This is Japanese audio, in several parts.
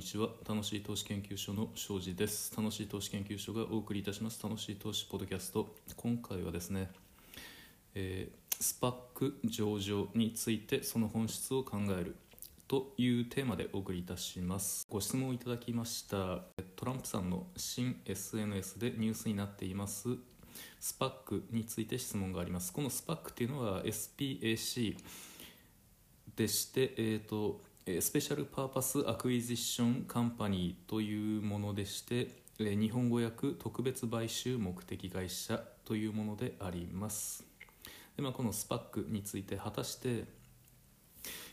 にちは。楽しい投資研究所の庄司です。楽しい投資研究所がお送りいたします。楽しい投資ポッドキャスト。今回はですね、えー、スパック上場についてその本質を考える。というテーマでお送りいたします。ご質問いただきました。トランプさんの新 SNS でニュースになっています。スパックについて質問があります。このスパックっていうのは SPAC でして、えーと Special Purpose Acquisition Company というものでして日本語訳特別買収目的会社というものであります。で、まあ、この SPAC について果たして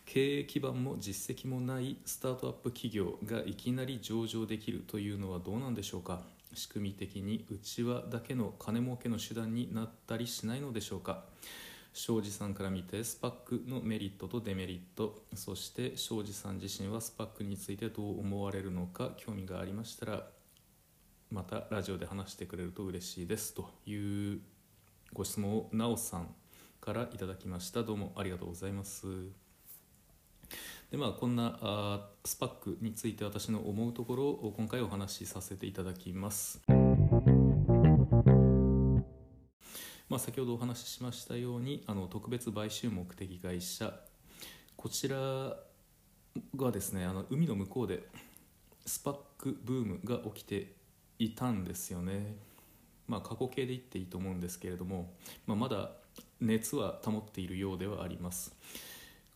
経営基盤も実績もないスタートアップ企業がいきなり上場できるというのはどうなんでしょうか。仕組み的に内輪だけの金儲けの手段になったりしないのでしょうか。庄司さんから見てスパックのメリットとデメリットそして庄司さん自身はスパックについてどう思われるのか興味がありましたらまたラジオで話してくれると嬉しいですというご質問をなおさんからいただきましたどうもありがとうございますでまあこんなあスパックについて私の思うところを今回お話しさせていただきます。まあ、先ほどお話ししましたようにあの特別買収目的会社。こちらがですねあの海の向こうでスパックブームが起きていたんですよね、まあ、過去形で言っていいと思うんですけれども、まあ、まだ熱は保っているようではあります。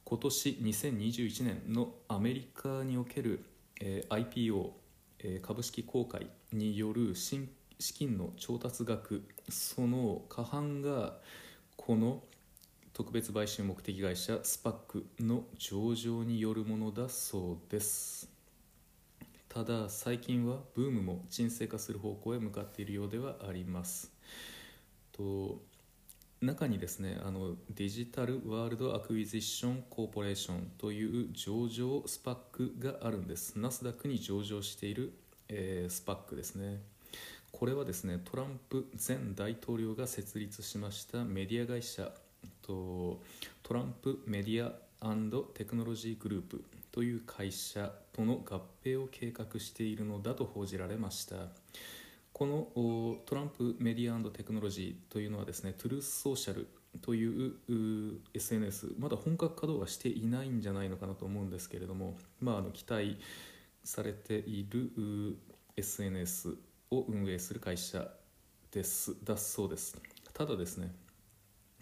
今年2021年のアメリカにおける、えー、IPO、えー、株式公開による新資金の調達額その過半がこの特別買収目的会社スパックの上場によるものだそうです。ただ最近はブームも沈静化する方向へ向かっているようではあります。と中にですねあのデジタルワールドアクイジッションコーポレーションという上場スパックがあるんです。ナスダックに上場している、えー、スパックですね。これはですねトランプ前大統領が設立しましたメディア会社とトランプメディアテクノロジーグループという会社との合併を計画しているのだと報じられました。このトランプメディアテクノロジーというのはですねトゥルースソーシャルという SNS まだ本格稼働はしていないんじゃないのかなと思うんですけれども、まあ、あの期待されている SNS を運営する会社です。だそうです。ただですね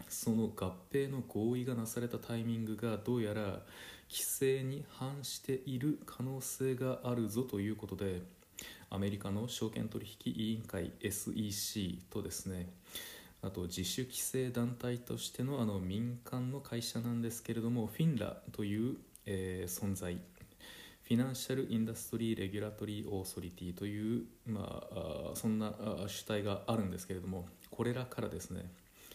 その合併の合意がなされたタイミングがどうやら規制に反している可能性があるぞということでアメリカの証券取引委員会 SEC とですねあと自主規制団体としてのあの民間の会社なんですけれどもフィンラという、えー、存在 Financial Industry Regulatory Authority という、まあ、そんな主体があるんですけれどもこれらからですね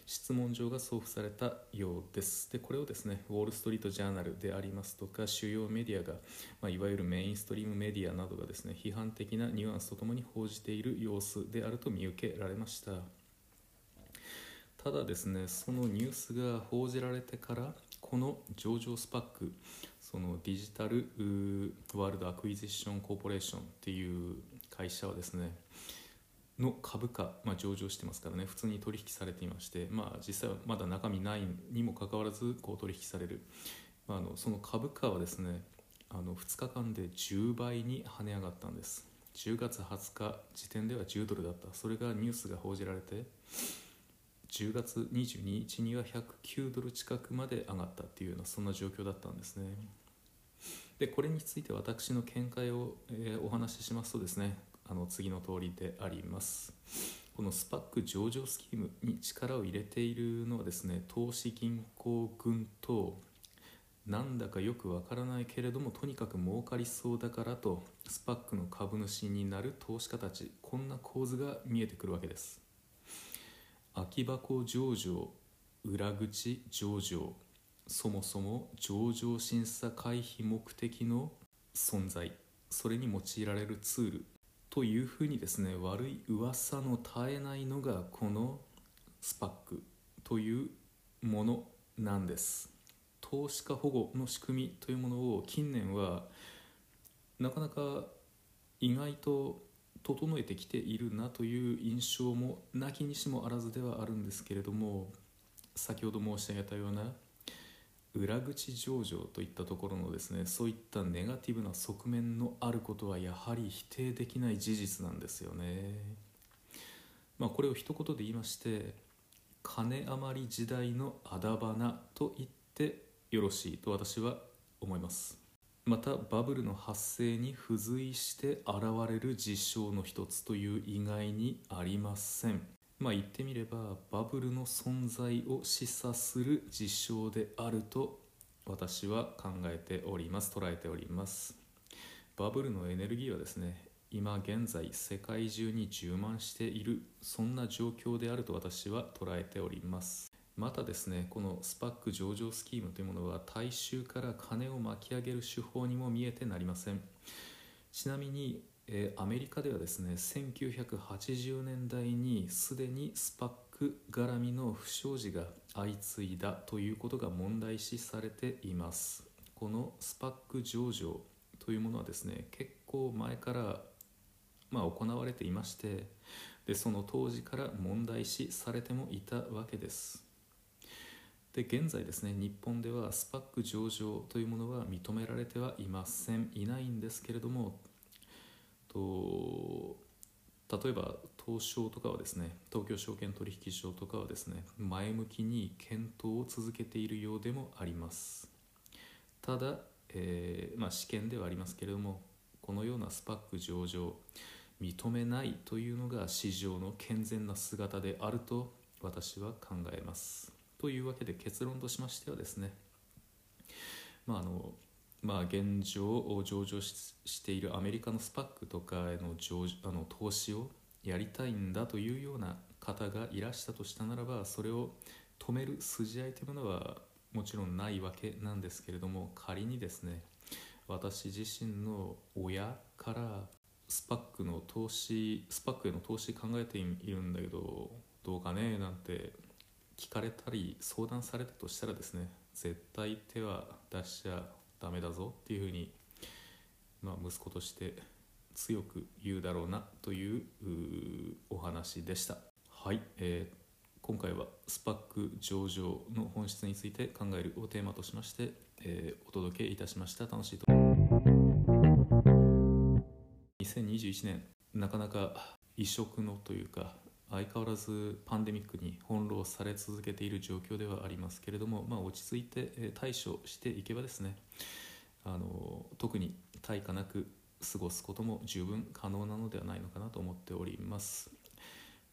質問状が送付されたようです。でこれをですねウォール・ストリート・ジャーナルでありますとか主要メディアが、まあ、いわゆるメインストリームメディアなどがですね批判的なニュアンスとともに報じている様子であると見受けられました。ただですねそのニュースが報じられてからこの上場スパックそのデジタルワールドアクイジッションコーポレーションっていう会社はですねの株価、まあ、上場してますからね普通に取引されていまして、まあ、実際はまだ中身ないにもかかわらずこう取引される、まあ、あのその株価はですねあの2日間で10倍に跳ね上がったんです。10月20日時点では10ドルだった。それがニュースが報じられて10月22日には109ドル近くまで上がったっていうようなそんな状況だったんですね。でこれについて私の見解を、え、お話ししますとですねあの次の通りであります。このスパック上場スキームに力を入れているのはですね投資銀行群となんだかよくわからないけれどもとにかく儲かりそうだからとスパックの株主になる投資家たちこんな構図が見えてくるわけです。空き箱上場裏口上場そもそも上場審査回避目的の存在それに用いられるツールというふうにですね悪い噂の絶えないのがこのスパックというものなんです。投資家保護の仕組みというものを近年はなかなか意外と整えてきているなという印象もなきにしもあらずではあるんですけれども先ほど申し上げたような裏口上場といったところのですねそういったネガティブな側面のあることはやはり否定できない事実なんですよね。まあ、これを一言で言いまして金余り時代のあだ花と言ってよろしいと私は思いますまたバブルの発生に付随して現れる事象の一つという以外にありません。まあ言ってみればバブルの存在を示唆する事象であると私は考えております。捉えております。バブルのエネルギーはですね今現在世界中に充満しているそんな状況であると私は捉えております。またですねこのスパック上場スキームというものは大衆から金を巻き上げる手法にも見えてなりません。ちなみに、えー、アメリカではですね1980年代にすでにスパック絡みの不祥事が相次いだということが問題視されています。このスパック上場というものはですね結構前からまあ、行われていましてでその当時から問題視されてもいたわけです。で現在ですね日本ではスパック上場というものは認められてはいませんいないんですけれどもと例えば東証とかはですね東京証券取引所とかはですね前向きに検討を続けているようでもありますただ、えー、まあ、試験ではありますけれどもこのようなスパック上場認めないというのが市場の健全な姿であると私は考えます。というわけで結論としましてはですね、まああのまあ、現状上場しているアメリカのスパックとかへの上あの投資をやりたいんだというような方がいらしたとしたならばそれを止める筋合いというものはもちろんないわけなんですけれども仮にですね私自身の親からスパックの投資スパックへの投資考えているんだけどどうかねなんて聞かれたり相談されたとしたらですね絶対手は出しちゃダメだぞっていうふうに、まあ、息子として強く言うだろうなというお話でした。はい、えー、今回はスパック上場の本質について考えるをテーマとしまして、えー、お届けいたしました。楽しいと2021年なかなか異色のというか相変わらずパンデミックに翻弄され続けている状況ではありますけれども、まあ、落ち着いて対処していけばですねあの特に対価なく過ごすことも十分可能なのではないのかなと思っております。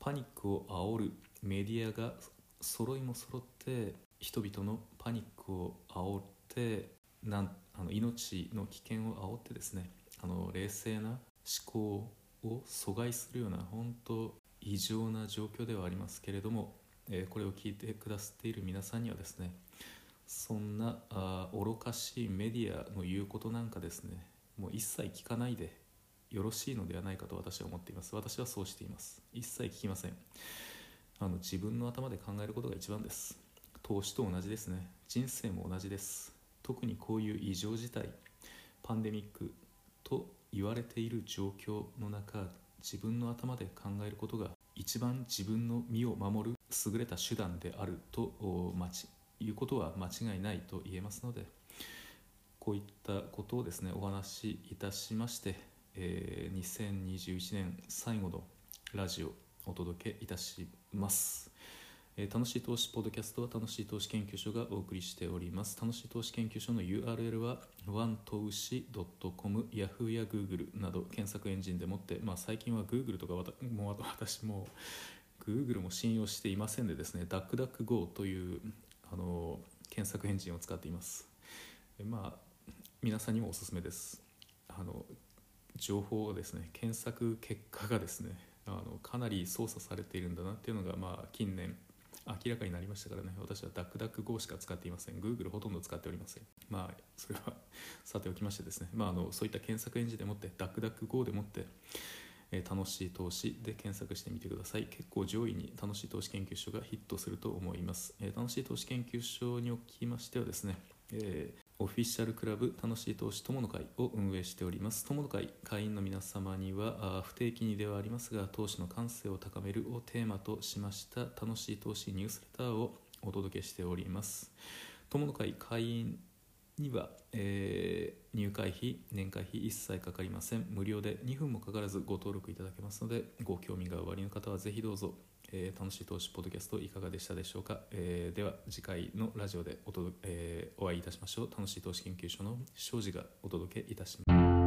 パニックを煽るメディアが揃いも揃って人々のパニックを煽ってなんあの命の危険を煽ってですねあの冷静な思考をを阻害するような本当異常な状況ではありますけれども、えー、これを聞いてくださっている皆さんにはですねそんなあ愚かしいメディアの言うことなんかですねもう一切聞かないでよろしいのではないかと私は思っています。私はそうしています。一切聞きません。あの自分の頭で考えることが一番です。投資と同じですね。人生も同じです。特にこういう異常事態パンデミックと言われている状況の中自分の頭で考えることが一番自分の身を守る優れた手段であるということは間違いないと言えますのでこういったことをですねお話しいたしまして、えー、2021年最後のラジオをお届けいたします。え、楽しい投資ポッドキャストは楽しい投資研究所がお送りしております。楽しい投資研究所の URL は one 投資 .com、Yahoo や Google など検索エンジンでもって、まあ、最近は Google とかもう私も Google も信用していませんでですね、DuckDuckGo というあの検索エンジンを使っています。まあ、皆さんにもおすすめです。あの情報をですね、検索結果がですね、あのかなり操作されているんだなっていうのが、まあ、近年明らかになりましたからね。私はダックダック GO しか使っていません。Google ほとんど使っておりません。まあそれは さておきましてですね、まあ、あのそういった検索エンジンでもってダックダック GO でもって、え、楽しい投資で検索してみてください。結構上位に楽しい投資研究所がヒットすると思います、え、楽しい投資研究所におきましてはですね、えー、オフィシャルクラブ楽しい投資友の会を運営しております。友の会会員の皆様にはあ不定期にではありますが投資の感性を高めるをテーマとしました楽しい投資ニュースレターをお届けしております。友の会会員には、えー入会費年会費一切かかりません。無料で2分もかからずご登録いただけますのでご興味がおありの方はぜひどうぞ、えー楽しい投資ポッドキャストいかがでしたでしょうか、えーでは次回のラジオでお届、えーお会いいたしましょう。楽しい投資研究所の庄司がお届けいたします。